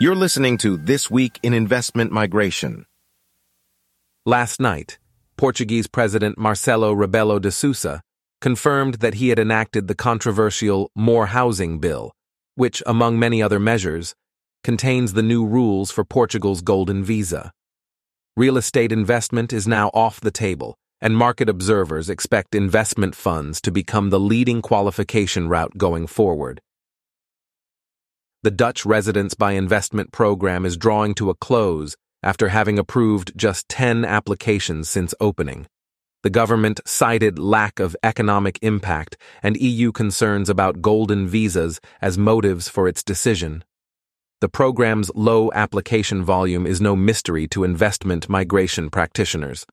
You're listening to This Week in Investment Migration. Last night, Portuguese President Marcelo Rebelo de Sousa confirmed that he had enacted the controversial More Housing Bill, which, among many other measures, contains the new rules for Portugal's Golden Visa. Real estate investment is now off the table, and market observers expect investment funds to become the leading qualification route going forward. The Dutch residence by investment program is drawing to a close after having approved just 10 applications since opening. The government cited lack of economic impact and EU concerns about golden visas as motives for its decision. The program's low application volume is no mystery to investment migration practitioners.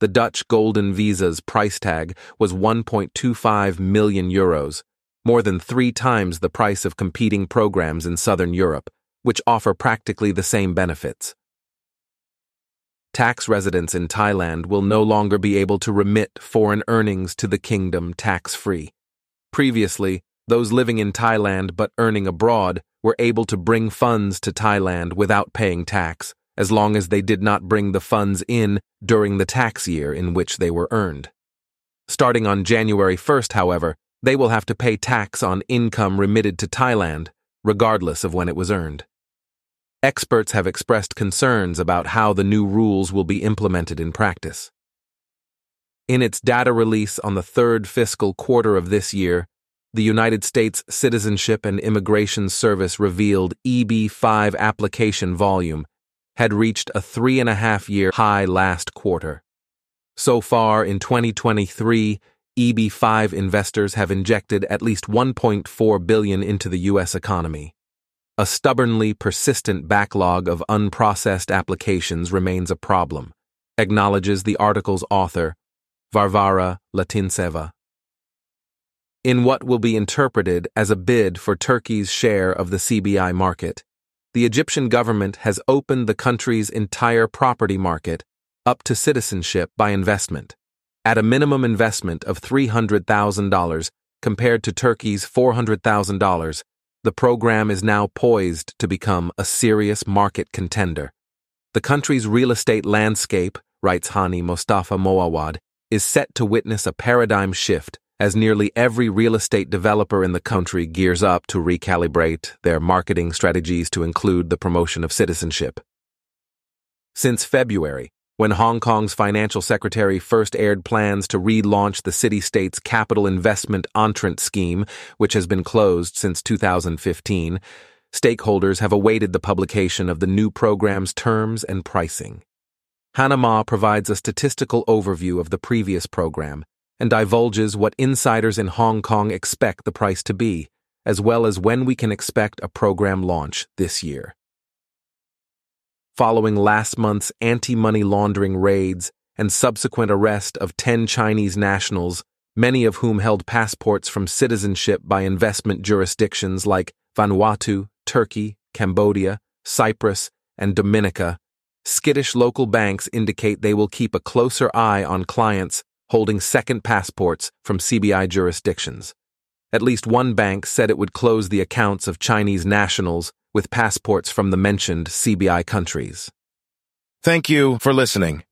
The Dutch golden visa's price tag was 1.25 million euros, more than three times the price of competing programs in southern Europe, which offer practically the same benefits tax residents in Thailand will no longer be able to remit foreign earnings to the kingdom tax free. Previously, those living in Thailand but earning abroad were able to bring funds to Thailand without paying tax, as long as they did not bring the funds in during the tax year in which they were earned. Starting on January 1st, however, they will have to pay tax on income remitted to Thailand, regardless of when it was earned. Experts have expressed concerns about how the new rules will be implemented in practice. In its data release on the third fiscal quarter of this year, the United States Citizenship and Immigration Service revealed EB5 application volume had reached a three and a half year high last quarter. So far in 2023, EB5 investors have injected at least 1.4 billion into the US economy. A stubbornly persistent backlog of unprocessed applications remains a problem, acknowledges the article's author, Varvara Latinseva. In what will be interpreted as a bid for Turkey's share of the CBI market, the Egyptian government has opened the country's entire property market up to citizenship by investment, at a minimum investment of $300,000 compared to Turkey's $400,000 the program is now poised to become a serious market contender. The country's real estate landscape, writes Hani Mostafa Moawad, is set to witness a paradigm shift as nearly every real estate developer in the country gears up to recalibrate their marketing strategies to include the promotion of citizenship. Since February, when Hong Kong's financial secretary first aired plans to relaunch the city state's capital investment entrant scheme, which has been closed since 2015, stakeholders have awaited the publication of the new program's terms and pricing. Hannah Ma provides a statistical overview of the previous program and divulges what insiders in Hong Kong expect the price to be, as well as when we can expect a program launch this year following last month's anti money laundering raids and subsequent arrest of 10 Chinese nationals, many of whom held passports from citizenship by investment jurisdictions like Vanuatu, Turkey, Cambodia, Cyprus, and Dominica, skittish local banks indicate they will keep a closer eye on clients holding second passports from CBI jurisdictions. At least one bank said it would close the accounts of Chinese nationals with passports from the mentioned CBI countries. Thank you for listening.